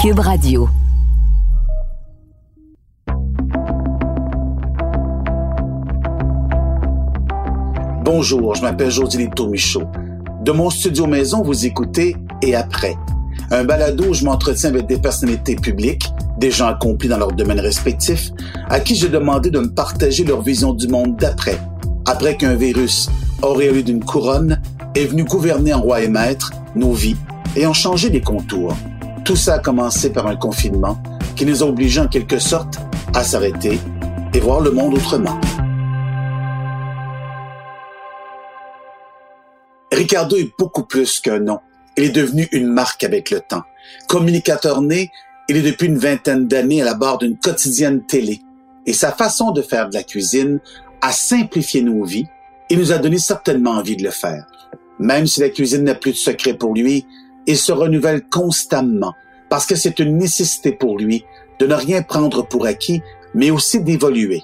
Cube Radio. Bonjour, je m'appelle José Lito Michaud. De mon studio maison, vous écoutez Et après. Un balado où je m'entretiens avec des personnalités publiques, des gens accomplis dans leurs domaines respectifs, à qui j'ai demandé de me partager leur vision du monde d'après. Après qu'un virus, auréolé d'une couronne, est venu gouverner en roi et maître nos vies et en changer les contours. Tout ça a commencé par un confinement qui nous a obligés en quelque sorte à s'arrêter et voir le monde autrement. Ricardo est beaucoup plus qu'un nom. Il est devenu une marque avec le temps. Communicateur né, il est depuis une vingtaine d'années à la barre d'une quotidienne télé. Et sa façon de faire de la cuisine a simplifié nos vies et nous a donné certainement envie de le faire. Même si la cuisine n'a plus de secret pour lui, il se renouvelle constamment parce que c'est une nécessité pour lui de ne rien prendre pour acquis, mais aussi d'évoluer.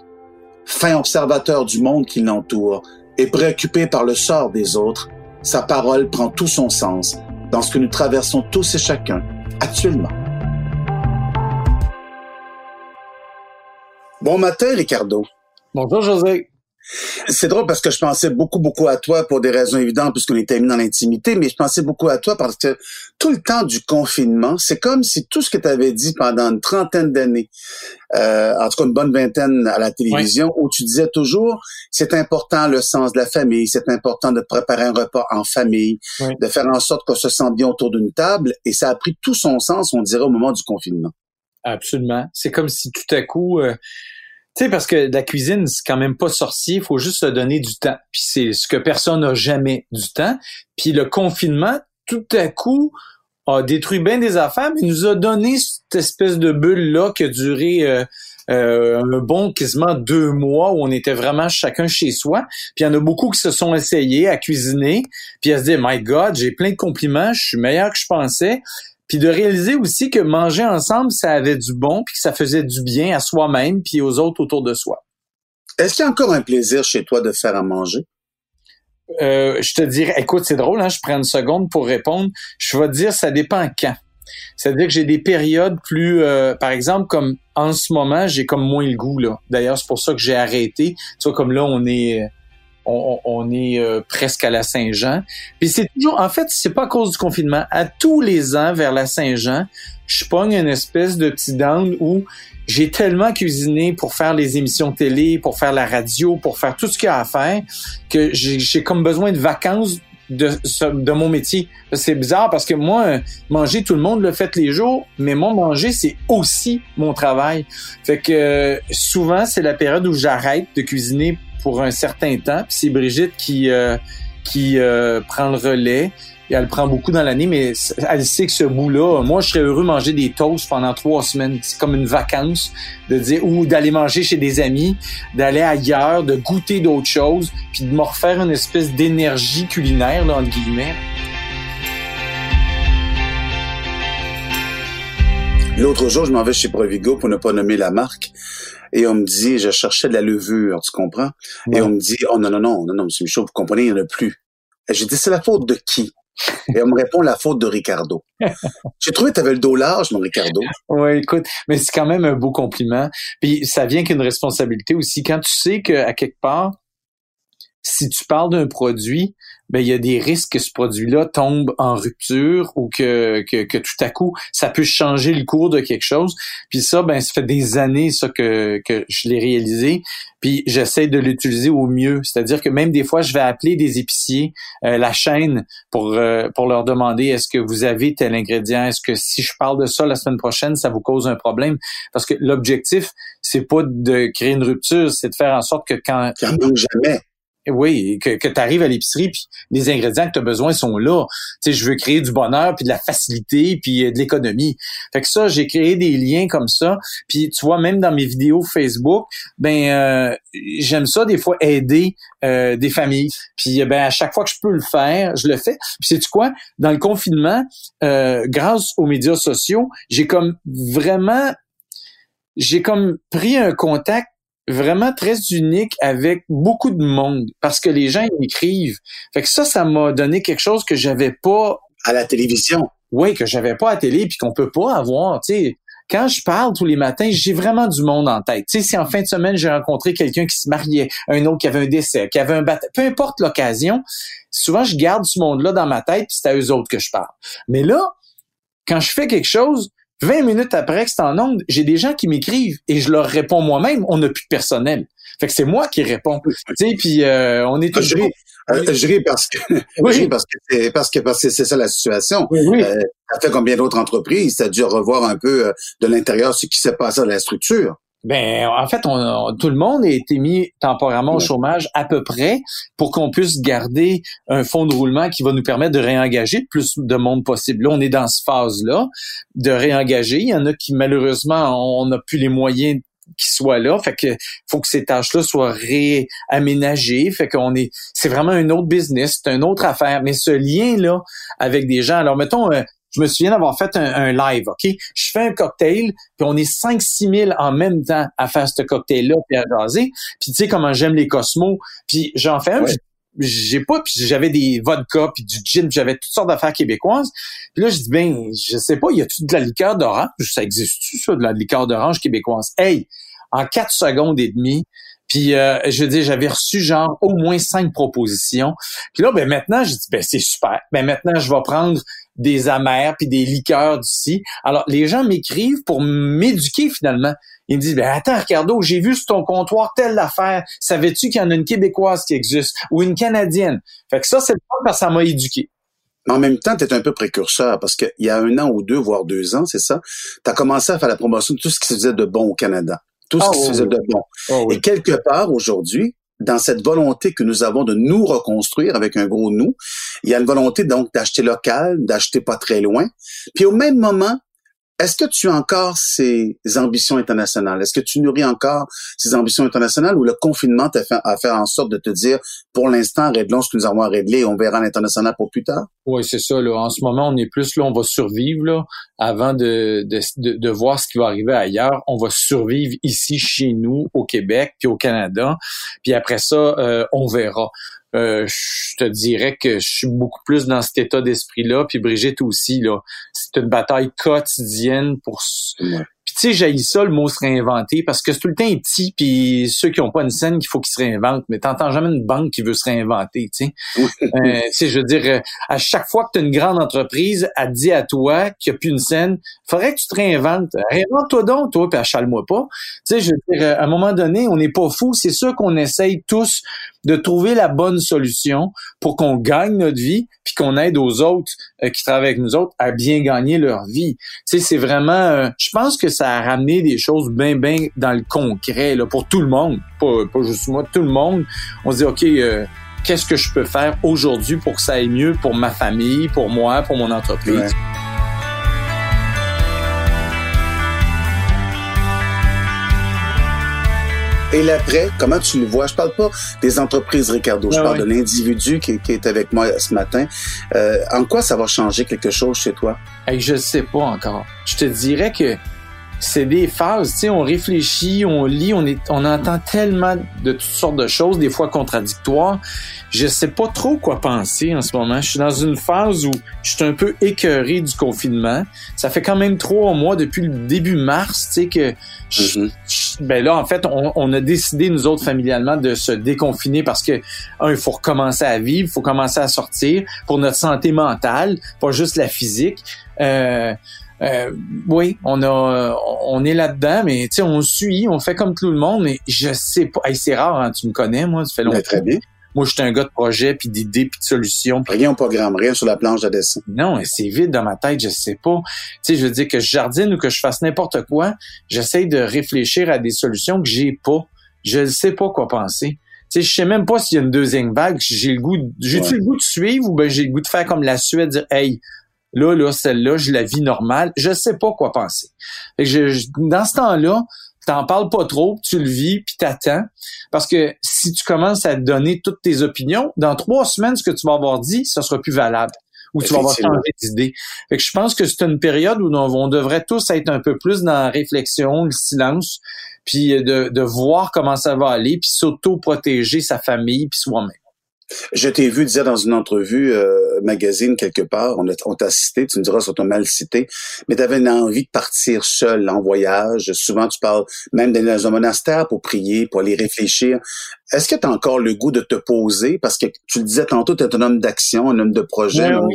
Fin observateur du monde qui l'entoure et préoccupé par le sort des autres, sa parole prend tout son sens dans ce que nous traversons tous et chacun actuellement. Bon matin, Ricardo. Bonjour, José. C'est drôle parce que je pensais beaucoup, beaucoup à toi pour des raisons évidentes puisqu'on était mis dans l'intimité, mais je pensais beaucoup à toi parce que tout le temps du confinement, c'est comme si tout ce que tu avais dit pendant une trentaine d'années, euh, en tout cas une bonne vingtaine à la télévision, où tu disais toujours, c'est important le sens de la famille, c'est important de préparer un repas en famille, de faire en sorte qu'on se sente bien autour d'une table, et ça a pris tout son sens, on dirait, au moment du confinement. Absolument. C'est comme si tout à coup... Euh tu sais, parce que la cuisine, c'est quand même pas sorcier, il faut juste se donner du temps. Puis c'est ce que personne n'a jamais du temps. Puis le confinement, tout à coup, a détruit bien des affaires, mais nous a donné cette espèce de bulle-là qui a duré euh, euh, un bon quasiment deux mois où on était vraiment chacun chez soi. Puis il y en a beaucoup qui se sont essayés à cuisiner, puis à se dire, My God, j'ai plein de compliments, je suis meilleur que je pensais puis de réaliser aussi que manger ensemble, ça avait du bon, puis que ça faisait du bien à soi-même, puis aux autres autour de soi. Est-ce qu'il y a encore un plaisir chez toi de faire à manger? Euh, je te dirais, écoute, c'est drôle, hein, je prends une seconde pour répondre. Je vais te dire, ça dépend quand. C'est-à-dire que j'ai des périodes plus, euh, par exemple, comme en ce moment, j'ai comme moins le goût là. D'ailleurs, c'est pour ça que j'ai arrêté. Tu vois, comme là, on est on, est euh, presque à la Saint-Jean. Puis c'est toujours, en fait, c'est pas à cause du confinement. À tous les ans, vers la Saint-Jean, je pogne une espèce de petit down où j'ai tellement cuisiné pour faire les émissions télé, pour faire la radio, pour faire tout ce qu'il y a à faire, que j'ai comme besoin de vacances de, de mon métier. C'est bizarre parce que moi, manger, tout le monde le fait les jours, mais moi, manger, c'est aussi mon travail. Fait que souvent, c'est la période où j'arrête de cuisiner pour un certain temps. Puis c'est Brigitte qui euh, qui euh, prend le relais. Et elle prend beaucoup dans l'année, mais elle sait que ce bout-là, moi, je serais heureux de manger des toasts pendant trois semaines. C'est comme une vacance de dire, ou d'aller manger chez des amis, d'aller ailleurs, de goûter d'autres choses, puis de me refaire une espèce d'énergie culinaire, là, entre guillemets. L'autre jour, je m'en vais chez Provigo pour ne pas nommer la marque. Et on me dit, je cherchais de la levure, tu comprends? Et on me dit, oh non, non, non, non, non, M. Michaud, vous comprenez, il n'y en a plus. J'ai dit, c'est la faute de qui? Et on me répond la faute de Ricardo. J'ai trouvé que tu avais le dos large, mon Ricardo. Oui, écoute, mais c'est quand même un beau compliment. Puis ça vient qu'une responsabilité aussi. Quand tu sais qu'à quelque part, si tu parles d'un produit, ben il y a des risques que ce produit-là tombe en rupture ou que, que, que, tout à coup ça peut changer le cours de quelque chose. Puis ça, ben ça fait des années ça que, que je l'ai réalisé. Puis j'essaie de l'utiliser au mieux. C'est-à-dire que même des fois, je vais appeler des épiciers, euh, la chaîne, pour euh, pour leur demander est-ce que vous avez tel ingrédient, est-ce que si je parle de ça la semaine prochaine, ça vous cause un problème? Parce que l'objectif, c'est pas de créer une rupture, c'est de faire en sorte que quand jamais oui, que, que tu arrives à l'épicerie, puis les ingrédients que tu as besoin sont là. Tu sais, je veux créer du bonheur, puis de la facilité, puis euh, de l'économie. Fait que ça, j'ai créé des liens comme ça. Puis tu vois, même dans mes vidéos Facebook, ben euh, j'aime ça des fois aider euh, des familles. Puis ben à chaque fois que je peux le faire, je le fais. Puis sais-tu quoi? Dans le confinement, grâce aux médias sociaux, j'ai comme vraiment j'ai comme pris un contact vraiment très unique avec beaucoup de monde parce que les gens écrivent. Fait que ça, ça m'a donné quelque chose que j'avais pas à la télévision. oui, que j'avais pas à télé puis qu'on peut pas avoir, tu sais. Quand je parle tous les matins, j'ai vraiment du monde en tête. Tu sais, si en fin de semaine, j'ai rencontré quelqu'un qui se mariait, un autre qui avait un décès, qui avait un baptême, peu importe l'occasion, souvent je garde ce monde-là dans ma tête puis c'est à eux autres que je parle. Mais là, quand je fais quelque chose, 20 minutes après que c'est en onde, j'ai des gens qui m'écrivent et je leur réponds moi-même, on n'a plus de personnel. Fait que c'est moi qui réponds. Tu sais, puis euh, on est toujours... Euh, je ris parce que oui. parce que c'est parce que parce que c'est ça la situation. Oui, Euh, ça fait combien d'autres entreprises, ça a dû revoir un peu euh, de l'intérieur ce qui s'est passé dans la structure. Ben, en fait, on, tout le monde a été mis temporairement au chômage à peu près pour qu'on puisse garder un fonds de roulement qui va nous permettre de réengager le plus de monde possible. Là, on est dans cette phase-là de réengager. Il y en a qui, malheureusement, on n'a plus les moyens qui soient là. Fait que faut que ces tâches-là soient réaménagées. Fait qu'on est, c'est vraiment un autre business, c'est une autre affaire. Mais ce lien-là avec des gens, alors mettons, euh, je me souviens d'avoir fait un, live, OK? Je fais un cocktail, puis on est 5-6 000 en même temps à faire ce cocktail-là, puis à jaser. Puis tu sais comment j'aime les cosmos. Puis j'en fais un, j'ai pas, puis j'avais des vodka, puis du gin, j'avais toutes sortes d'affaires québécoises. Puis là, je dis, ben, je sais pas, y a-tu de la liqueur d'orange? Ça existe-tu, ça, de la liqueur d'orange québécoise? Hey! En quatre secondes et demie, puis euh, je veux dire, j'avais reçu genre au moins cinq propositions. Puis là, ben maintenant, je dis, ben c'est super. Ben maintenant, je vais prendre des amers puis des liqueurs d'ici. Alors, les gens m'écrivent pour m'éduquer finalement. Ils me disent, ben attends Ricardo, j'ai vu sur ton comptoir telle affaire. Savais-tu qu'il y en a une québécoise qui existe ou une canadienne? Fait que ça, c'est le parce que ça m'a éduqué. Mais en même temps, tu es un peu précurseur parce qu'il y a un an ou deux, voire deux ans, c'est ça, tu as commencé à faire la promotion de tout ce qui se faisait de bon au Canada. Tout ce ah qui se faisait de bon. Ah Et quelque part, aujourd'hui, dans cette volonté que nous avons de nous reconstruire avec un gros nous, il y a une volonté donc d'acheter local, d'acheter pas très loin. Puis au même moment, est-ce que tu as encore ces ambitions internationales? Est-ce que tu nourris encore ces ambitions internationales ou le confinement t'a fait, a fait en sorte de te dire, pour l'instant, réglons ce que nous avons à régler et on verra l'international pour plus tard? Oui, c'est ça. Là. En ce moment, on est plus là, on va survivre là, avant de, de, de, voir ce qui va arriver ailleurs. On va survivre ici, chez nous, au Québec, puis au Canada. Puis après ça, euh, on verra. Euh, je te dirais que je suis beaucoup plus dans cet état d'esprit-là. Puis Brigitte aussi, là. C'est une bataille quotidienne pour tu sais, j'ai ça le mot se réinventer parce que c'est tout le temps petit puis ceux qui ont pas une scène qu'il faut qu'ils se réinventent. Mais t'entends jamais une banque qui veut se réinventer, tu sais. euh, je veux dire, euh, à chaque fois que tu as une grande entreprise, elle dit à toi qu'il n'y a plus une scène, faudrait que tu te réinventes. Réinvente-toi donc, toi, puis achale-moi pas. Tu sais, je veux dire, à un moment donné, on n'est pas fou. C'est sûr qu'on essaye tous de trouver la bonne solution pour qu'on gagne notre vie puis qu'on aide aux autres euh, qui travaillent avec nous autres à bien gagner leur vie. Tu sais, c'est vraiment, euh, je pense que ça à ramener des choses bien, bien dans le concret, là, pour tout le monde, pas, pas juste moi, tout le monde. On se dit, OK, euh, qu'est-ce que je peux faire aujourd'hui pour que ça aille mieux pour ma famille, pour moi, pour mon entreprise? Et l'après, comment tu le vois? Je parle pas des entreprises, Ricardo. Je parle de l'individu qui, est avec moi ce matin. Euh, en quoi ça va changer quelque chose chez toi? Hey, je sais pas encore. Je te dirais que c'est des phases, tu sais, on réfléchit, on lit, on est, on entend tellement de toutes sortes de choses, des fois contradictoires. Je sais pas trop quoi penser en ce moment. Je suis dans une phase où je suis un peu écœuré du confinement. Ça fait quand même trois mois depuis le début mars, tu sais, que mm-hmm. ben là, en fait, on, on, a décidé, nous autres, familialement, de se déconfiner parce que, un, il faut recommencer à vivre, il faut commencer à sortir pour notre santé mentale, pas juste la physique. Euh, euh, oui, on a, on est là-dedans, mais tu sais, on suit, on fait comme tout le monde, mais je sais pas. c'est rare, hein, tu me connais, moi, ça fait longtemps. très bien. Moi, je suis un gars de projet, puis d'idées, puis de solutions. Rien au programme, rien sur la planche de dessin. Non, c'est vide dans ma tête, je sais pas. Tu sais, je veux dire que je jardine ou que je fasse n'importe quoi, j'essaie de réfléchir à des solutions que j'ai pas. Je ne sais pas quoi penser. Tu sais, je sais même pas s'il y a une deuxième vague. J'ai le goût, j'ai-tu le goût de suivre ou ben j'ai le goût de faire comme la Suède, dire, hey, Là, là, celle-là, je la vis normale. Je sais pas quoi penser. je, dans ce temps-là, t'en parles pas trop, tu le vis, puis t'attends. Parce que si tu commences à donner toutes tes opinions, dans trois semaines, ce que tu vas avoir dit, ça sera plus valable. Ou tu vas avoir changé d'idée. Fait que je pense que c'est une période où on, devrait tous être un peu plus dans la réflexion, le silence, puis de, de voir comment ça va aller, puis s'auto-protéger sa famille, puis soi-même. Je t'ai vu dire dans une entrevue, euh, magazine quelque part, on t'a cité, tu me diras ton mal cité, mais tu avais une envie de partir seul en voyage. Souvent, tu parles même d'aller dans un monastère pour prier, pour aller réfléchir. Est-ce que tu as encore le goût de te poser? Parce que tu le disais tantôt, tu es un homme d'action, un homme de projet, un homme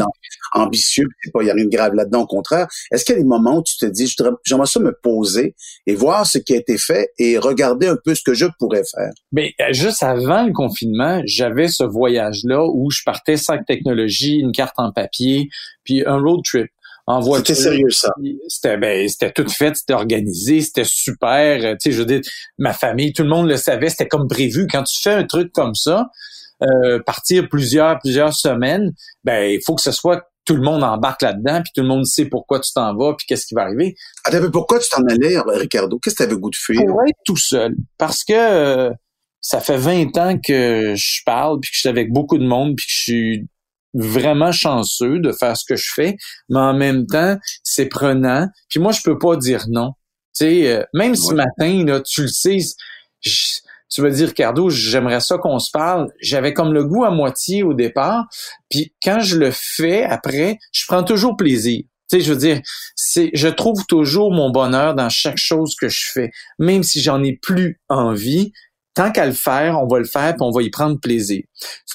ambitieux, il n'y a rien de grave là-dedans, au contraire. Est-ce qu'il y a des moments où tu te dis, j'aimerais ça me poser et voir ce qui a été fait et regarder un peu ce que je pourrais faire? Ben, juste avant le confinement, j'avais ce voyage-là où je partais sans technologie, une carte en papier, puis un road trip en voiture. C'était sérieux ça? C'était ben c'était tout fait, c'était organisé, c'était super. Euh, tu sais, je veux dire, ma famille, tout le monde le savait, c'était comme prévu. Quand tu fais un truc comme ça, euh, partir plusieurs plusieurs semaines, ben il faut que ce soit tout le monde embarque là-dedans, puis tout le monde sait pourquoi tu t'en vas, puis qu'est-ce qui va arriver. Attends, pourquoi tu t'en allais, Ricardo? Qu'est-ce que tu avais goût de fuir? Pour être tout seul. Parce que euh, ça fait 20 ans que je parle, puis que je suis avec beaucoup de monde, puis que je suis vraiment chanceux de faire ce que je fais, mais en même temps, c'est prenant. Puis moi, je peux pas dire non. Tu sais, euh, même ce matin, là, tu le sais, tu vas dire, Ricardo, j'aimerais ça qu'on se parle. J'avais comme le goût à moitié au départ. Puis quand je le fais après, je prends toujours plaisir. Tu sais, je veux dire, c'est, je trouve toujours mon bonheur dans chaque chose que je fais, même si j'en ai plus envie tant qu'à le faire, on va le faire puis on va y prendre plaisir.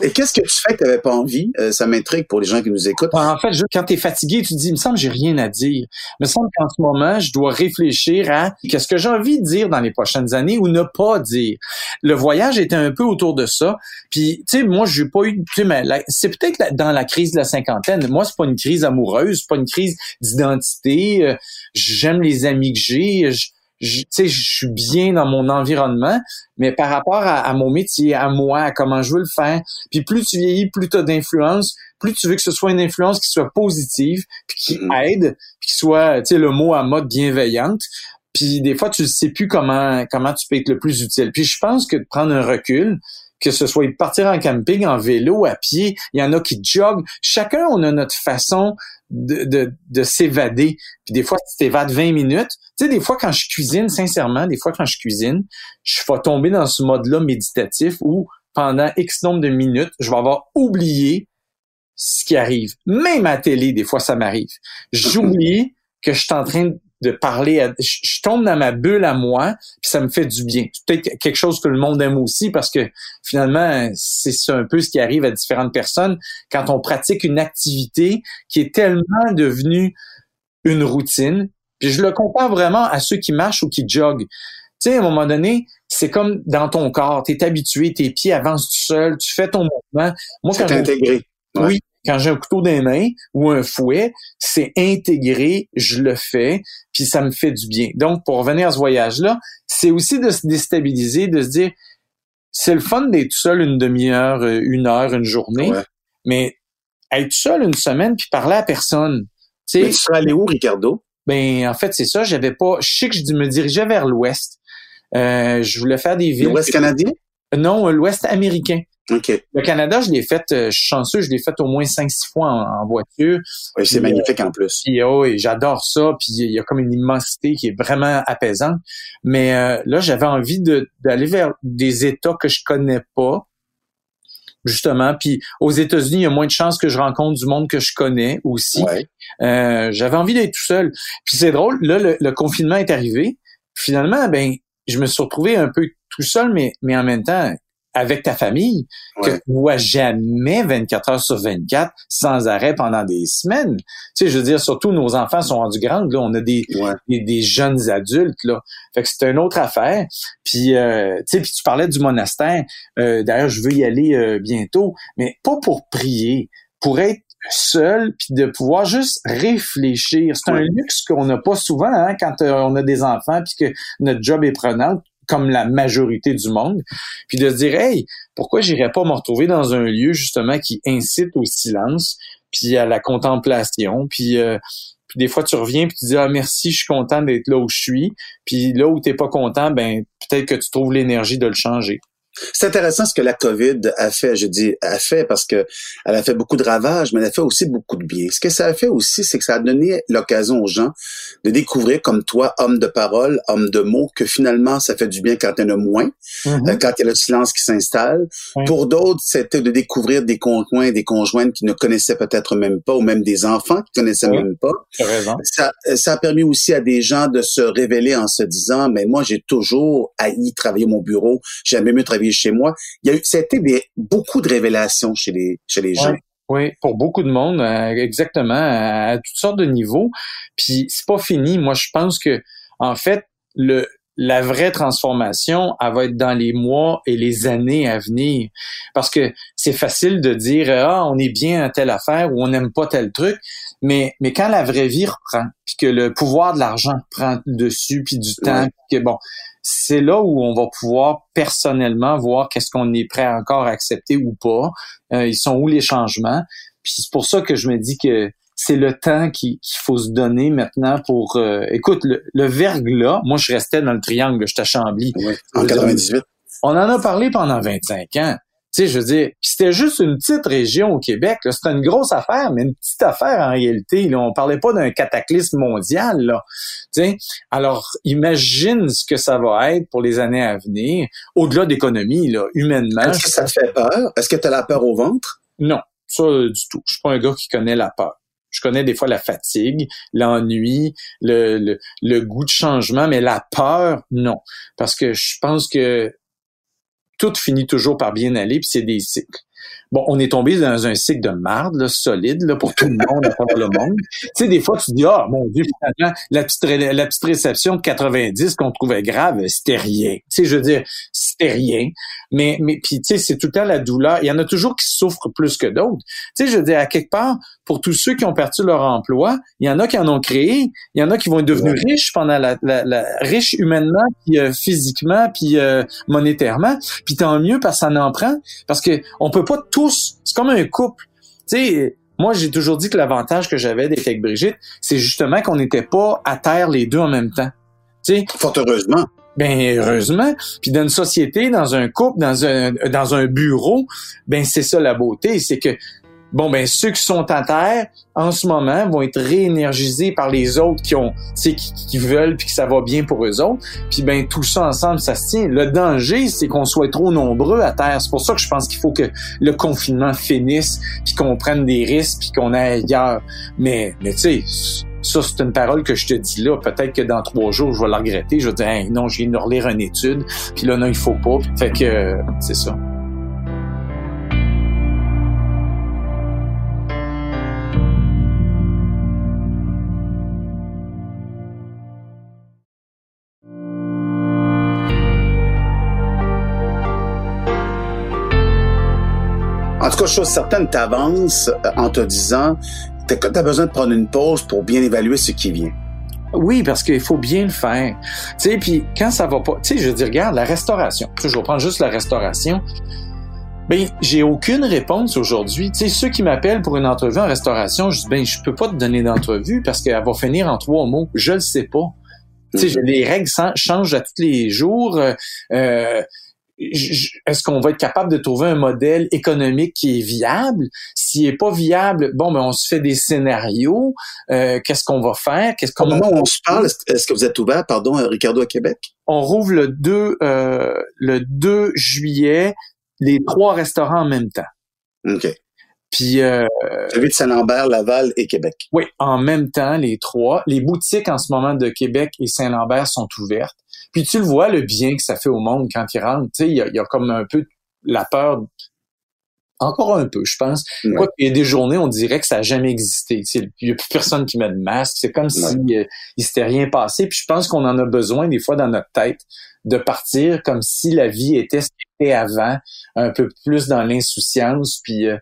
Et qu'est-ce que tu fais que tu n'avais pas envie? Euh, ça m'intrigue pour les gens qui nous écoutent. En fait, quand tu es fatigué, tu te dis, il me semble que j'ai rien à dire. Il me semble qu'en ce moment, je dois réfléchir à qu'est-ce que j'ai envie de dire dans les prochaines années ou ne pas dire. Le voyage était un peu autour de ça. Puis, tu sais, moi, j'ai pas eu, tu sais, c'est peut-être dans la crise de la cinquantaine. Moi, c'est pas une crise amoureuse, c'est pas une crise d'identité. Euh, j'aime les amis que j'ai je, je suis bien dans mon environnement, mais par rapport à, mon métier, à moi, à comment je veux le faire, puis plus tu vieillis, plus tu as d'influence, plus tu veux que ce soit une influence qui soit positive, puis qui mm-hmm. aide, puis qui soit, tu sais, le mot à mode bienveillante. Puis des fois, tu ne sais plus comment comment tu peux être le plus utile. Puis je pense que de prendre un recul, que ce soit partir en camping, en vélo, à pied, il y en a qui joguent. Chacun, on a notre façon de, de, de s'évader. Puis des fois, tu t'évades 20 minutes. Tu sais, des fois, quand je cuisine, sincèrement, des fois, quand je cuisine, je vais tomber dans ce mode-là méditatif où pendant X nombre de minutes, je vais avoir oublié ce qui arrive. Même à télé, des fois, ça m'arrive. J'oublie que je suis en train de parler, à, je, tombe dans ma bulle à moi, puis ça me fait du bien. C'est peut-être quelque chose que le monde aime aussi parce que finalement, c'est un peu ce qui arrive à différentes personnes quand on pratique une activité qui est tellement devenue une routine. Puis je le compare vraiment à ceux qui marchent ou qui joguent. Tu sais, à un moment donné, c'est comme dans ton corps, tu es habitué, tes pieds avancent tout seul, tu fais ton mouvement. Moi, c'est intégré. Oui, quand j'ai un couteau dans les mains ou un fouet, c'est intégré, je le fais, puis ça me fait du bien. Donc, pour revenir à ce voyage-là, c'est aussi de se déstabiliser, de se dire, c'est le fun d'être seul une demi-heure, euh, une heure, une journée, mais être seul une semaine puis parler à personne. Tu sais, tu serais allé où, Ricardo? Ben, en fait, c'est ça. J'avais pas. Je sais que je me dirigeais vers l'Ouest. Euh, je voulais faire des villes. L'Ouest canadien? Non, l'Ouest américain. Okay. Le Canada, je l'ai fait, euh, je suis chanceux, je l'ai fait au moins 5-6 fois en, voiture. Oui, c'est magnifique en plus. Puis, oh, j'adore ça, puis il y a comme une immensité qui est vraiment apaisante. Mais euh, là, j'avais envie d'aller vers des États que je connais pas, justement. Puis aux États-Unis, il y a moins de chances que je rencontre du monde que je connais aussi. Euh, j'avais envie d'être tout seul. Puis c'est drôle, là, le, le, confinement est arrivé. Finalement, ben, je me suis retrouvé un peu tout seul, mais, mais en même temps, avec ta famille que tu vois jamais 24 heures sur 24 sans arrêt pendant des semaines. Tu sais, je veux dire, surtout nos enfants sont rendus grands, là, on a des, des, jeunes adultes, là. Fait que c'est une autre affaire. Puis, euh, tu sais, puis tu parlais du monastère. Euh, d'ailleurs, je veux y aller euh, bientôt, mais pas pour prier, pour être seul puis de pouvoir juste réfléchir. C'est un luxe qu'on n'a pas souvent hein, quand on a des enfants puis que notre job est prenant comme la majorité du monde, puis de se dire hey, pourquoi j'irais pas me retrouver dans un lieu justement qui incite au silence, puis à la contemplation, puis euh, puis des fois tu reviens puis tu dis ah merci, je suis content d'être là où je suis, puis là où t'es pas content, ben peut-être que tu trouves l'énergie de le changer. C'est intéressant ce que la COVID a fait. Je dis a fait parce que elle a fait beaucoup de ravages, mais elle a fait aussi beaucoup de bien. Ce que ça a fait aussi, c'est que ça a donné l'occasion aux gens de découvrir, comme toi, homme de parole, homme de mots, que finalement, ça fait du bien quand il y en a moins, mm-hmm. euh, quand il y a le silence qui s'installe. Pour d'autres, c'était de découvrir des conjoints, des conjointes qui ne connaissaient peut-être même pas, ou même des enfants qui connaissaient même pas. Ça, ça a permis aussi à des gens de se révéler en se disant, mais moi, j'ai toujours haï travailler mon bureau, j'ai jamais mieux travailler chez moi. Il y a eu, beaucoup de révélations chez les, chez les gens. Oui, pour beaucoup de monde, euh, exactement, à, toutes sortes de niveaux. Puis c'est pas fini. Moi, je pense que, en fait, le, la vraie transformation, elle va être dans les mois et les années à venir. Parce que c'est facile de dire ah on est bien à telle affaire ou on n'aime pas tel truc, mais mais quand la vraie vie reprend, puis que le pouvoir de l'argent prend dessus, puis du temps, que bon, c'est là où on va pouvoir personnellement voir qu'est-ce qu'on est prêt à encore accepter ou pas. Euh, ils sont où les changements? Puis c'est pour ça que je me dis que c'est le temps qu'il faut se donner maintenant pour... Euh, écoute, le, le verglas, moi je restais dans le triangle, je à Chambly. en 98. On en a parlé pendant 25 ans. Tu sais, je veux dire, c'était juste une petite région au Québec. C'était une grosse affaire, mais une petite affaire en réalité. Là. On parlait pas d'un cataclysme mondial. Là. Tu sais, alors, imagine ce que ça va être pour les années à venir, au-delà d'économie, là, humainement. Est-ce que ça te fait peur? Est-ce que tu as la peur au ventre? Non, ça du tout. Je suis pas un gars qui connaît la peur. Je connais des fois la fatigue, l'ennui, le, le, le, goût de changement, mais la peur, non. Parce que je pense que tout finit toujours par bien aller, puis c'est des cycles. Bon, on est tombé dans un cycle de marde, là, solide, là, pour tout le monde à travers le monde. Tu sais, des fois, tu dis, ah, mon Dieu, finalement, la petite, la petite réception de 90 qu'on trouvait grave, c'était rien. Tu sais, je veux dire, c'était rien. Mais, mais, puis, tu sais, c'est tout le temps la douleur. Il y en a toujours qui souffrent plus que d'autres. Tu sais, je veux dire, à quelque part, pour tous ceux qui ont perdu leur emploi, il y en a qui en ont créé. Il y en a qui vont être devenus riches pendant la, la, la riches humainement, puis euh, physiquement, puis euh, monétairement. Puis tant mieux parce que ça en prend. Parce que on peut pas tous, c'est comme un couple. Tu sais, moi, j'ai toujours dit que l'avantage que j'avais d'être avec Brigitte, c'est justement qu'on n'était pas à terre les deux en même temps. Tu sais. Fort heureusement. Ben heureusement, puis dans une société, dans un couple, dans un dans un bureau, ben c'est ça la beauté, c'est que bon ben ceux qui sont à terre en ce moment vont être réénergisés par les autres qui ont qui, qui veulent puis que ça va bien pour eux autres puis ben tout ça ensemble ça se tient le danger c'est qu'on soit trop nombreux à terre c'est pour ça que je pense qu'il faut que le confinement finisse puis qu'on prenne des risques puis qu'on aille ailleurs mais mais tu sais ça, c'est une parole que je te dis là. Peut-être que dans trois jours, je vais la regretter. Je vais dire, non, je viens de relire une étude. Puis là, non, il faut pas. Fait que, c'est ça. En tout cas, chose certaine, t'avances euh, en te disant, t'as as besoin de prendre une pause pour bien évaluer ce qui vient. Oui, parce qu'il faut bien le faire. Tu sais, puis quand ça va pas, tu sais, je dis, regarde, la restauration. Je vais prendre juste la restauration. Ben, j'ai aucune réponse aujourd'hui. Tu sais, ceux qui m'appellent pour une entrevue en restauration, je dis, ben, je peux pas te donner d'entrevue parce qu'elle va finir en trois mots. Je le sais pas. Tu sais, les règles changent à tous les jours. Euh, euh est-ce qu'on va être capable de trouver un modèle économique qui est viable? S'il est pas viable, bon, ben on se fait des scénarios. Euh, qu'est-ce qu'on va faire? Qu'est-ce qu'on Au moment où on se parle, est-ce que vous êtes ouvert, pardon, Ricardo, à Québec? On rouvre le 2, euh, le 2 juillet les trois restaurants en même temps. OK. Puis euh, Celui de Saint-Lambert, Laval et Québec. Oui, en même temps, les trois. Les boutiques en ce moment de Québec et Saint-Lambert sont ouvertes. Puis tu le vois, le bien que ça fait au monde quand ils rentrent. Tu sais, il y a, comme un peu la peur encore un peu, je pense. il y a des journées, on dirait que ça n'a jamais existé. Il n'y a plus personne qui met de masque. C'est comme si euh, il s'était rien passé. Puis je pense qu'on en a besoin des fois dans notre tête de partir comme si la vie était ce qu'elle était avant, un peu plus dans l'insouciance. Puis euh,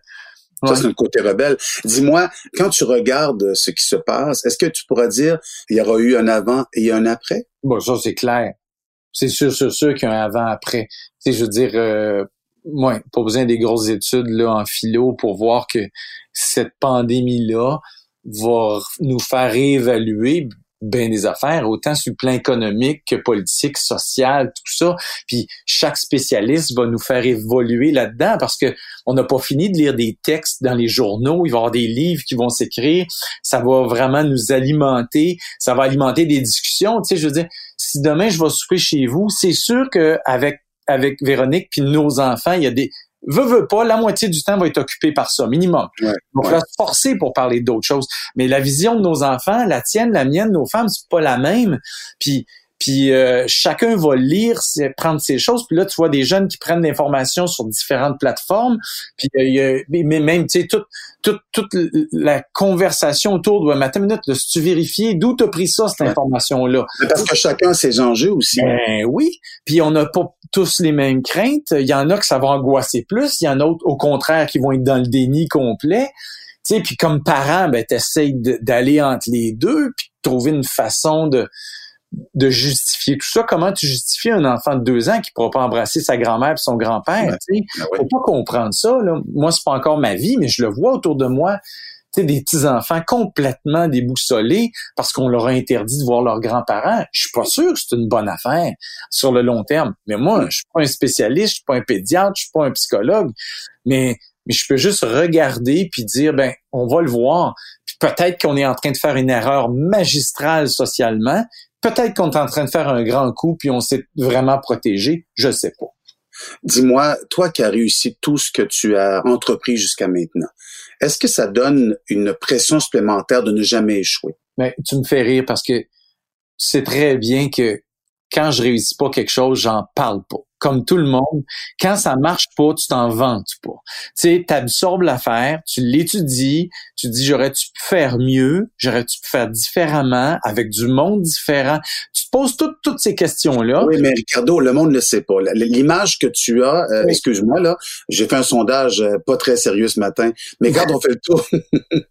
ça, c'est le côté rebelle. Dis-moi, quand tu regardes ce qui se passe, est-ce que tu pourras dire il y aura eu un avant et un après? Bon, ça, c'est clair. C'est sûr, sûr, sûr qu'il y a un avant-après. Tu sais, je veux dire, euh, ouais, pas besoin des grosses études là en philo pour voir que cette pandémie-là va nous faire réévaluer bien des affaires, autant sur le plan économique que politique, social, tout ça. Puis chaque spécialiste va nous faire évoluer là-dedans parce que on n'a pas fini de lire des textes dans les journaux, il va y avoir des livres qui vont s'écrire, ça va vraiment nous alimenter, ça va alimenter des discussions. Tu sais, je veux dire, si demain je vais souper chez vous, c'est sûr que avec avec Véronique puis nos enfants, il y a des veux, veux pas, la moitié du temps va être occupé par ça, minimum. Ouais, On va se forcer pour parler d'autres choses. Mais la vision de nos enfants, la tienne, la mienne, nos femmes, c'est pas la même. Puis puis euh, chacun va lire, prendre ses choses. Puis là, tu vois des jeunes qui prennent l'information sur différentes plateformes. Puis euh, mais même, tu sais, toute, toute, toute la conversation autour de matin minute, de si tu vérifier? D'où tu as pris ça, cette information-là? Parce que chacun a ses enjeux aussi. Ben oui. Puis on n'a pas tous les mêmes craintes. Il y en a que ça va angoisser plus. Il y en a d'autres, au contraire, qui vont être dans le déni complet. Tu sais, puis comme parent, ben, t'essayes d'aller entre les deux, puis de trouver une façon de de justifier tout ça. Comment tu justifies un enfant de deux ans qui pourra pas embrasser sa grand-mère et son grand-père? Ouais. tu sais? Ben. Faut pas comprendre ça. Là. Moi, c'est pas encore ma vie, mais je le vois autour de moi. Des petits-enfants complètement déboussolés parce qu'on leur a interdit de voir leurs grands-parents. Je suis pas sûr que c'est une bonne affaire sur le long terme. Mais moi, je suis pas un spécialiste, je suis pas un pédiatre, je suis pas un psychologue, mais, mais je peux juste regarder puis dire, ben, on va le voir. Puis peut-être qu'on est en train de faire une erreur magistrale socialement. Peut-être qu'on est en train de faire un grand coup puis on s'est vraiment protégé. Je sais pas. Dis-moi, toi qui as réussi tout ce que tu as entrepris jusqu'à maintenant, est-ce que ça donne une pression supplémentaire de ne jamais échouer? Mais tu me fais rire parce que c'est très bien que quand je réussis pas quelque chose, j'en parle pas. Comme tout le monde, quand ça marche pas, tu t'en vantes pas. Tu sais, t'absorbes l'affaire, tu l'étudies, tu dis j'aurais-tu pu faire mieux, j'aurais-tu pu faire différemment, avec du monde différent? Tu te poses toutes toutes ces questions-là. Oui, mais Ricardo, le monde ne le sait pas. L'image que tu as, euh, Oui. excuse-moi, là, j'ai fait un sondage euh, pas très sérieux ce matin, mais quand on fait le tour,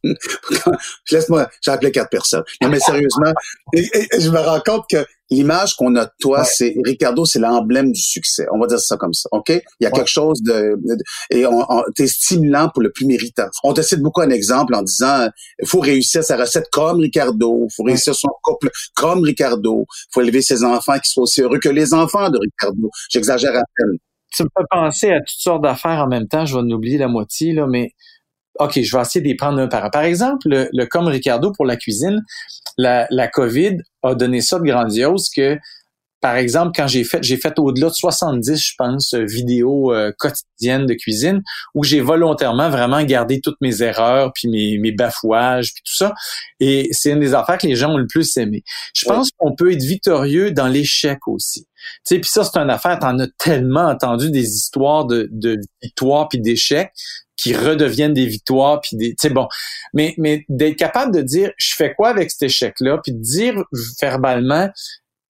laisse-moi, j'ai appelé quatre personnes. Non, mais sérieusement, et- et je me rends compte que l'image qu'on a de toi, Ouais. c'est, Ricardo, c'est l'emblème du succès. On va dire ça comme ça, OK? Il y a Ouais. quelque chose de, de- et on, on- t'es stimulant pour le plus méritant. On te cite beaucoup un exemple en disant, il faut réussir sa recette comme Ricardo, il faut réussir son couple comme Ricardo, il faut élever ses enfants qui soient aussi heureux que les enfants de Ricardo. J'exagère à peine. tu me fais penser à toutes sortes d'affaires en même temps. Je vais en oublier la moitié, là, mais OK, je vais essayer de les prendre un par un. Par exemple, le, le comme Ricardo pour la cuisine, la, la COVID a donné ça de grandiose que, par exemple, quand j'ai fait, j'ai fait au-delà de 70, je pense, vidéos euh, quotidiennes de cuisine où j'ai volontairement vraiment gardé toutes mes erreurs, puis mes, mes bafouages, puis tout ça. Et c'est une des affaires que les gens ont le plus aimé. Je pense qu'on peut être victorieux dans l'échec aussi. Tu sais, puis ça, c'est une affaire, t'en as tellement entendu des histoires de, de victoires puis d'échecs qui redeviennent des victoires puis des tu bon. Mais mais d'être capable de dire je fais quoi avec cet échec là puis de dire verbalement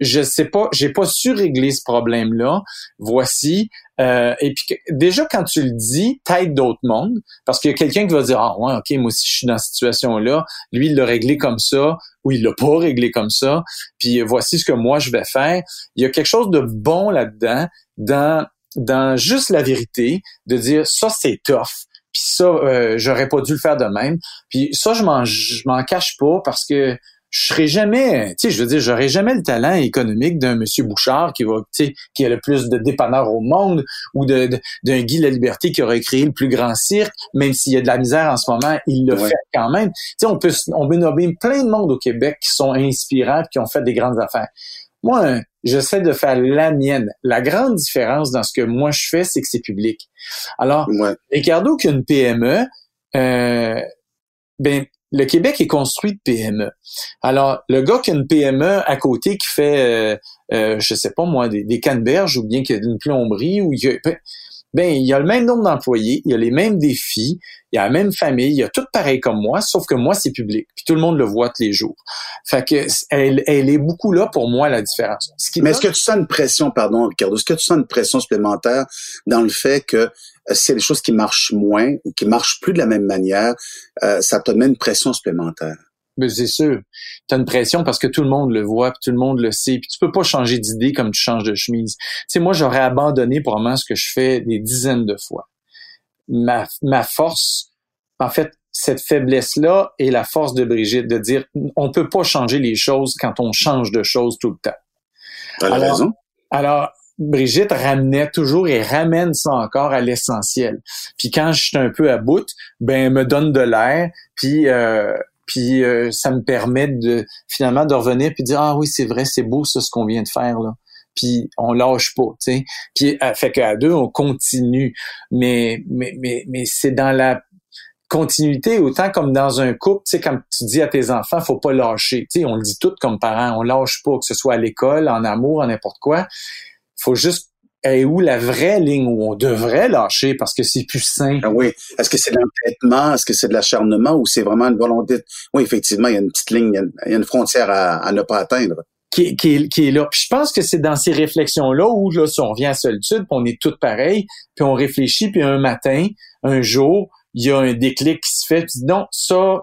je sais pas j'ai pas su régler ce problème là voici euh, et puis déjà quand tu le dis t'aides d'autres mondes. Parce qu'il y a quelqu'un qui va dire ah ouais ok moi aussi je suis dans cette situation là lui il l'a réglé comme ça ou il l'a pas réglé comme ça. Puis voici ce que moi je vais faire il y a quelque chose de bon là-dedans dans dans juste la vérité de dire ça c'est tough puis ça euh, j'aurais pas dû le faire de même puis ça je m'en je m'en cache pas parce que je serai jamais, tu sais, je veux dire, j'aurai jamais le talent économique d'un monsieur Bouchard qui va, tu sais, qui a le plus de dépanneurs au monde ou de, de- d'un Guy La Liberté qui aurait créé le plus grand cirque, même s'il y a de la misère en ce moment, il le Ouais. fait quand même. Tu sais, on peut, on peut nommer plein de monde au Québec qui sont inspirants qui ont fait des grandes affaires. Moi, j'essaie de faire la mienne. La grande différence dans ce que moi je fais, c'est que c'est public. Alors, Ouais. Ricardo qui a une PME, euh, ben le Québec est construit de PME. Alors le gars qui a une PME à côté qui fait, euh, euh, je sais pas moi, des, des canneberges ou bien qui a une plomberie ou il y a- ben, il y a le même nombre d'employés, il y a les mêmes défis, il y a la même famille, il y a tout pareil comme moi, sauf que moi c'est public, puis tout le monde le voit tous les jours. Fait que elle, elle est beaucoup là pour moi la différence. Ce qui Mais est-ce que tu sens une pression, pardon, Ricardo, est-ce que tu sens une pression supplémentaire dans le fait que euh, c'est des choses qui marchent moins ou qui marchent plus de la même manière, euh, ça te met une pression supplémentaire? Mais c'est sûr. Tu as une pression parce que tout le monde le voit, puis tout le monde le sait, puis tu peux pas changer d'idée comme tu changes de chemise. Tu sais, moi, j'aurais abandonné probablement ce que je fais des dizaines de fois. Ma, ma force, en fait, cette faiblesse-là est la force de Brigitte de dire on peut pas changer les choses quand on change de choses tout le temps. T'as raison. Alors, Brigitte ramenait toujours et ramène ça encore à l'essentiel. Puis quand je suis un peu à bout, ben elle me donne de l'air, puis euh, puis euh, ça me permet de finalement de revenir puis dire ah oui c'est vrai c'est beau ça ce qu'on vient de faire là. Puis on lâche pas, tu sais. Puis euh, fait qu'à deux on continue, mais mais mais mais c'est dans la continuité autant comme dans un couple, tu sais, comme tu dis à tes enfants, faut pas lâcher. Tu sais, on le dit tout comme parents, on lâche pas, que ce soit à l'école, en amour, en n'importe quoi faut juste et où la vraie ligne où on devrait lâcher parce que c'est plus sain? Ah oui. Est-ce que c'est l'entêtement? Est-ce que c'est de l'acharnement ou c'est vraiment une volonté? Oui, effectivement, il y a une petite ligne, il y a une frontière à, ne pas atteindre. Qui, qui, est là. Puis je pense que c'est dans ces réflexions-là où, là, si on revient à solitude, puis on est tous pareils, puis on réfléchit, puis un matin, un jour, il y a un déclic qui se fait, puis non, ça,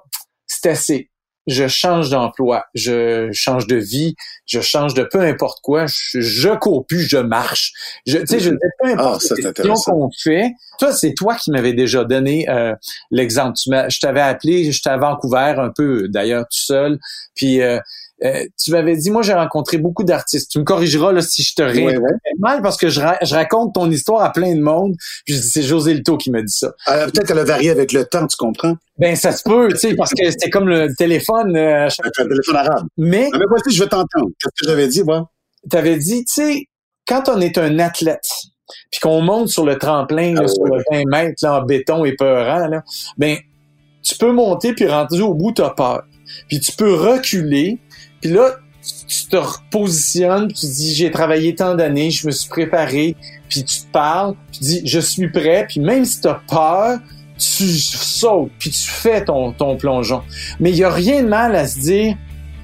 c'est assez je change d'emploi, je change de vie, je change de peu importe quoi, je, je cours plus, je marche. Je, tu sais, je peu importe ah, qu'on fait. Toi, c'est toi qui m'avais déjà donné euh, l'exemple. Je t'avais appelé, j'étais à Vancouver un peu d'ailleurs tout seul, puis euh, euh, tu m'avais dit, moi j'ai rencontré beaucoup d'artistes. Tu me corrigeras là, si je te ré mal parce que je, raconte ton histoire à plein de monde. Puis je dis, c'est José Leto qui m'a dit ça. Euh, peut-être qu'elle a varié avec le temps, tu comprends? Ben ça se peut, tu sais, parce que c'était comme le téléphone. Euh, un téléphone arabe. Mais. aussi, je veux t'entendre. Qu'est-ce que j'avais dit, moi? Tu avais dit, tu sais, quand on est un athlète, puis qu'on monte sur le tremplin, ah sur le 20 mètres là, en béton épeurant, là, ben tu peux monter puis rentrer au bout, t'as peur. Puis tu peux reculer, puis là, tu te repositionnes, tu dis j'ai travaillé tant d'années, je me suis préparé, puis tu te parles, tu dis je suis prêt, puis même si tu as peur, tu sautes, puis tu fais ton, ton plongeon. Mais il y a rien de mal à se dire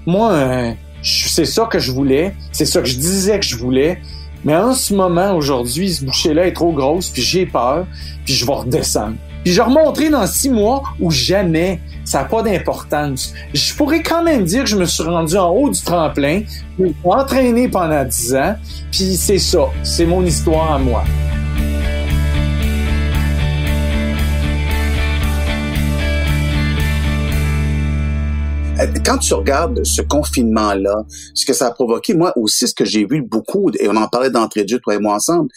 moi euh, c'est ça que je voulais, c'est ça que je disais que je voulais, mais en ce moment aujourd'hui, ce boucher là est trop grosse, puis j'ai peur, puis je vais redescendre. Puis je remonterai dans six mois ou jamais. Ça n'a pas d'importance. Je pourrais quand même dire que je me suis rendu en haut du tremplin, je entraîné pendant dix ans, puis c'est ça. C'est mon histoire à moi. Euh, quand tu regardes ce confinement-là, ce que ça a provoqué, moi aussi, ce que j'ai vu beaucoup, et on en parlait d'entrée de jeu, toi et moi ensemble,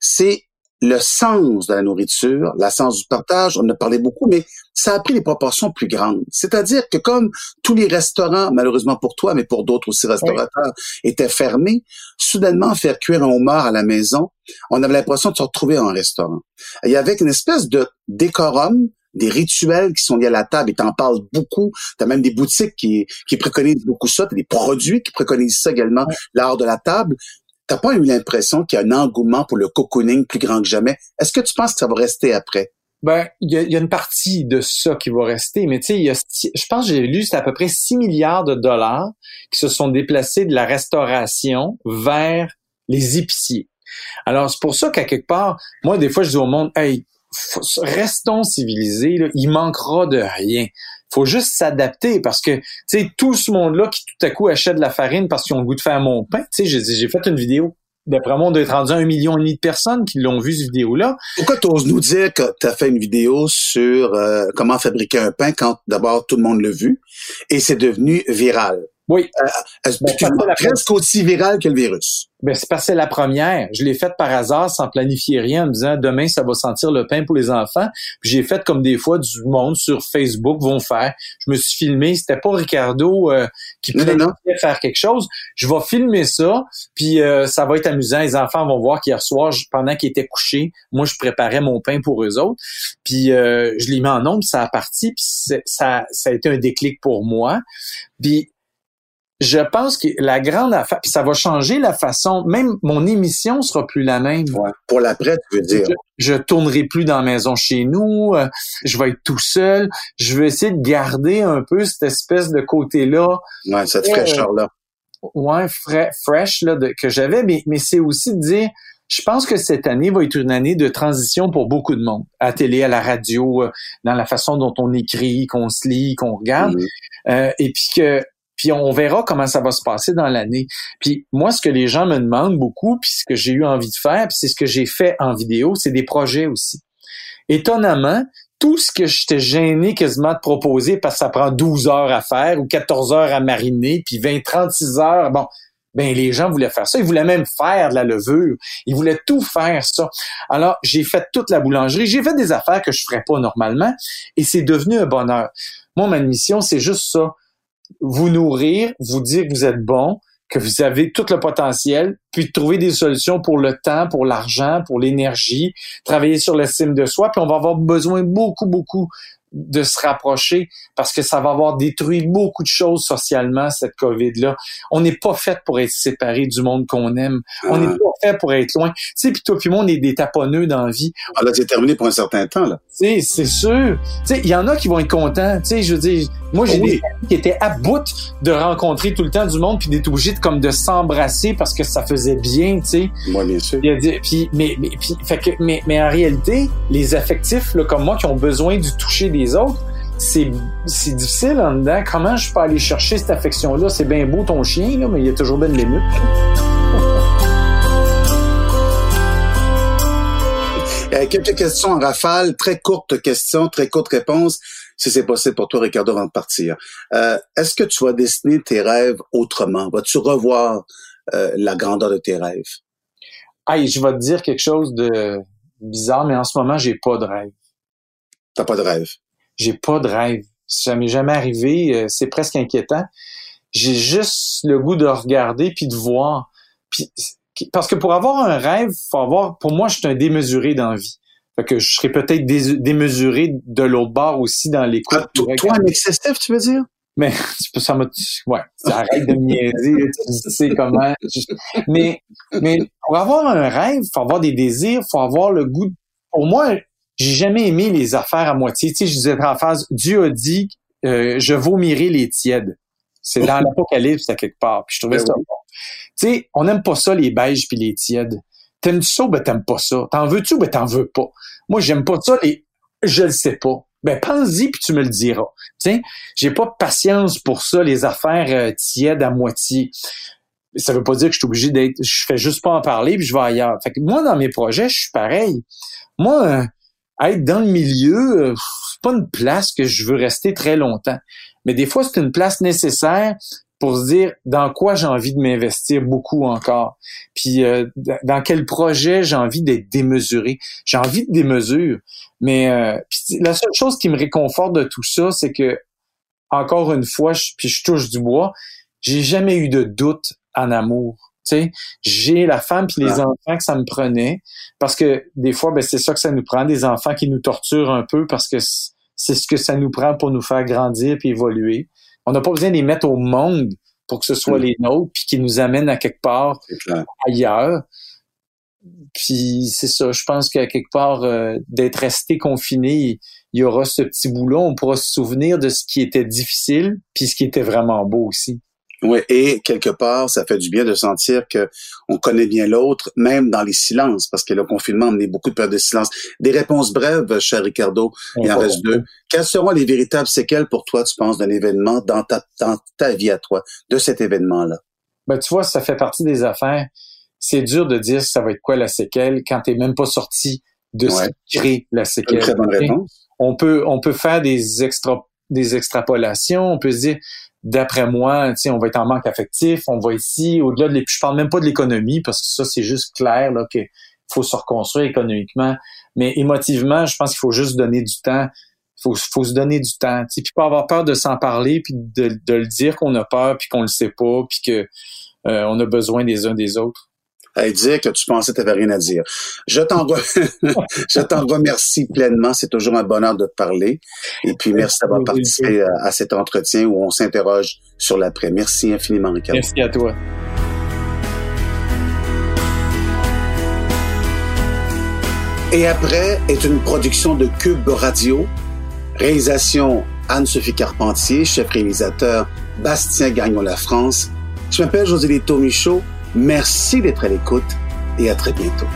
c'est le sens de la nourriture, la sens du partage, on en a parlé beaucoup, mais ça a pris des proportions plus grandes. C'est-à-dire que comme tous les restaurants, malheureusement pour toi, mais pour d'autres aussi restaurateurs, étaient fermés, soudainement faire cuire un homard à la maison, on avait l'impression de se retrouver en restaurant. Il y avait une espèce de décorum, des rituels qui sont liés à la table, et t'en parles beaucoup. T'as même des boutiques qui, qui préconisent beaucoup ça, t'as des produits qui préconisent ça également, l'art de la table. T'as pas eu l'impression qu'il y a un engouement pour le cocooning plus grand que jamais? Est-ce que tu penses que ça va rester après? Ben, il y a, une partie de ça qui va rester, mais tu sais, je pense j'ai lu, c'est à peu près 6 milliards de dollars qui se sont déplacés de la restauration vers les épiciers. Alors, c'est pour ça qu'à quelque part, moi, des fois, je dis au monde, hey, restons civilisés, là, il manquera de rien faut juste s'adapter parce que, tu sais, tout ce monde-là qui tout à coup achète de la farine parce qu'ils ont le goût de faire mon pain, tu sais, j'ai fait une vidéo d'après moi, on doit être à un million et demi de personnes qui l'ont vu, cette vidéo-là. Pourquoi tu oses nous dire que tu as fait une vidéo sur euh, comment fabriquer un pain quand d'abord tout le monde l'a vu et c'est devenu viral? Oui. Euh, ben, presque aussi viral que le virus? Ben, c'est parce que c'est la première. Je l'ai faite par hasard, sans planifier rien, en me disant demain, ça va sentir le pain pour les enfants. Puis j'ai fait comme des fois du monde sur Facebook vont faire. Je me suis filmé. C'était pas Ricardo euh, qui planifiait faire quelque chose. Je vais filmer ça, puis euh, ça va être amusant. Les enfants vont voir qu'hier soir, pendant qu'ils étaient couchés, moi, je préparais mon pain pour eux autres. Puis je l'ai mis en nombre, ça a parti, puis ça, ça a été un déclic pour moi. Puis je pense que la grande affaire, ça va changer la façon, même mon émission sera plus la même. Pour l'après, tu veux dire. Je, tournerai plus dans la maison chez nous, euh, je vais être tout seul. Je vais essayer de garder un peu cette espèce de côté-là. Ouais, cette fraîcheur-là. ouais, fresh là, que j'avais, mais, mais c'est aussi de dire, je pense que cette année va être une année de transition pour beaucoup de monde, à télé, à la radio, euh, dans la façon dont on écrit, qu'on se lit, qu'on regarde, euh, et puis que puis on verra comment ça va se passer dans l'année. Puis moi, ce que les gens me demandent beaucoup, puis ce que j'ai eu envie de faire, puis c'est ce que j'ai fait en vidéo, c'est des projets aussi. Étonnamment, tout ce que j'étais gêné quasiment de proposer parce que ça prend 12 heures à faire ou 14 heures à mariner, puis 20, 36 heures, bon, ben les gens voulaient faire ça. Ils voulaient même faire de la levure. Ils voulaient tout faire ça. Alors, j'ai fait toute la boulangerie. J'ai fait des affaires que je ferais pas normalement et c'est devenu un bonheur. Moi, ma mission, c'est juste ça. Vous nourrir, vous dire que vous êtes bon, que vous avez tout le potentiel, puis trouver des solutions pour le temps, pour l'argent, pour l'énergie, travailler sur l'estime de soi, puis on va avoir besoin beaucoup, beaucoup de se rapprocher parce que ça va avoir détruit beaucoup de choses socialement, cette COVID-là. On n'est pas fait pour être séparé du monde qu'on aime. On n'est ah. pas fait pour être loin. Tu sais, puis toi puis moi, on est des taponneux dans la vie. Ah là, c'est terminé pour un certain temps, là. Tu sais, c'est sûr. Tu sais, il y en a qui vont être contents. Tu sais, je veux dire, moi, j'ai des amis qui étaient à bout de rencontrer tout le temps du monde puis d'être obligés de, comme de s'embrasser parce que ça faisait bien, tu sais. Moi, bien sûr. Puis, mais, mais, puis, fait que, mais, mais en réalité, les affectifs, là, comme moi, qui ont besoin du toucher des autres, c'est, difficile en dedans. Comment je peux aller chercher cette affection-là? C'est bien beau ton chien, là, mais il y a toujours bien une limite. Euh, quelques questions en rafale, très courtes questions, très courtes réponses, si c'est possible pour toi, Ricardo, avant de partir. Euh, est-ce que tu vas dessiner tes rêves autrement? Vas-tu revoir euh, la grandeur de tes rêves? Hey, je vais te dire quelque chose de bizarre, mais en ce moment, j'ai pas de rêve. T'as pas de rêve? J'ai pas de rêve. Ça m'est jamais arrivé. Euh, c'est presque inquiétant. J'ai juste le goût de regarder puis de voir. Puis, parce que pour avoir un rêve, faut avoir. Pour moi, je suis un démesuré dans la vie. Fait que je serais peut-être démesuré de l'autre bord aussi dans les coups. Ah, toi, un excessif, tu veux dire? Mais ça m'a ouais, arrête de me niaiser, tu sais comment. Mais mais pour avoir un rêve, faut avoir des désirs, faut avoir le goût. Pour moi, j'ai jamais aimé les affaires à moitié. Tu sais, je disais en phase, Dieu a dit, euh, je vomirai les tièdes. C'est dans l'Apocalypse, à quelque part. Puis je trouvais ben ça bon. Tu sais, on n'aime pas ça, les beiges puis les tièdes. T'aimes-tu ça ou ben t'aimes pas ça? T'en veux-tu ou ben t'en veux pas? Moi, j'aime pas ça, les je le sais pas. Ben pense-y puis tu me le diras. Tu sais, j'ai pas de patience pour ça, les affaires euh, tièdes à moitié. Ça veut pas dire que je suis obligé d'être, je fais juste pas en parler puis je vais ailleurs. Fait que moi, dans mes projets, je suis pareil. Moi, euh, être dans le milieu, euh, c'est pas une place que je veux rester très longtemps. Mais des fois, c'est une place nécessaire pour se dire dans quoi j'ai envie de m'investir beaucoup encore. Puis euh, dans quel projet j'ai envie d'être démesuré. J'ai envie de démesure. Mais euh, la seule chose qui me réconforte de tout ça, c'est que encore une fois, je, puis je touche du bois, j'ai jamais eu de doute en amour j'ai la femme puis les enfants que ça me prenait parce que des fois ben c'est ça que ça nous prend des enfants qui nous torturent un peu parce que c'est ce que ça nous prend pour nous faire grandir puis évoluer. On n'a pas besoin de les mettre au monde pour que ce soit mm. les nôtres puis qu'ils nous amènent à quelque part ailleurs. Puis c'est ça, je pense qu'à quelque part euh, d'être resté confiné, il y aura ce petit bout là, on pourra se souvenir de ce qui était difficile puis ce qui était vraiment beau aussi. Oui, et quelque part, ça fait du bien de sentir que on connaît bien l'autre, même dans les silences, parce que le confinement a amené beaucoup de périodes de silence. Des réponses brèves, cher Ricardo, il en reste deux. Quelles seront les véritables séquelles pour toi, tu penses, d'un événement dans ta, dans ta vie à toi, de cet événement-là? Ben, tu vois, ça fait partie des affaires. C'est dur de dire ça va être quoi la séquelle quand t'es même pas sorti de ce qui crée la séquelle. très bonne réponse. On peut, on peut faire des extra, des extrapolations. On peut se dire, d'après moi, on va être en manque affectif, on va ici, au-delà de les, je parle même pas de l'économie parce que ça c'est juste clair là qu'il faut se reconstruire économiquement, mais émotivement, je pense qu'il faut juste donner du temps. Il faut, se donner du temps, puis pas avoir peur de s'en parler, puis de, de, le dire qu'on a peur, puis qu'on le sait pas, puis que euh, on a besoin des uns des autres à dire que tu pensais que tu n'avais rien à dire. Je t'en je t'en remercie pleinement. C'est toujours un bonheur de te parler. Et puis, merci d'avoir participé à, cet entretien où on s'interroge sur l'après. Merci infiniment, Ricardo. Merci à toi. Et après est une production de Cube Radio. Réalisation Anne-Sophie Carpentier, chef réalisateur Bastien Gagnon La France. Je m'appelle José Lito Michaud. Merci d'être à l'écoute et à très bientôt.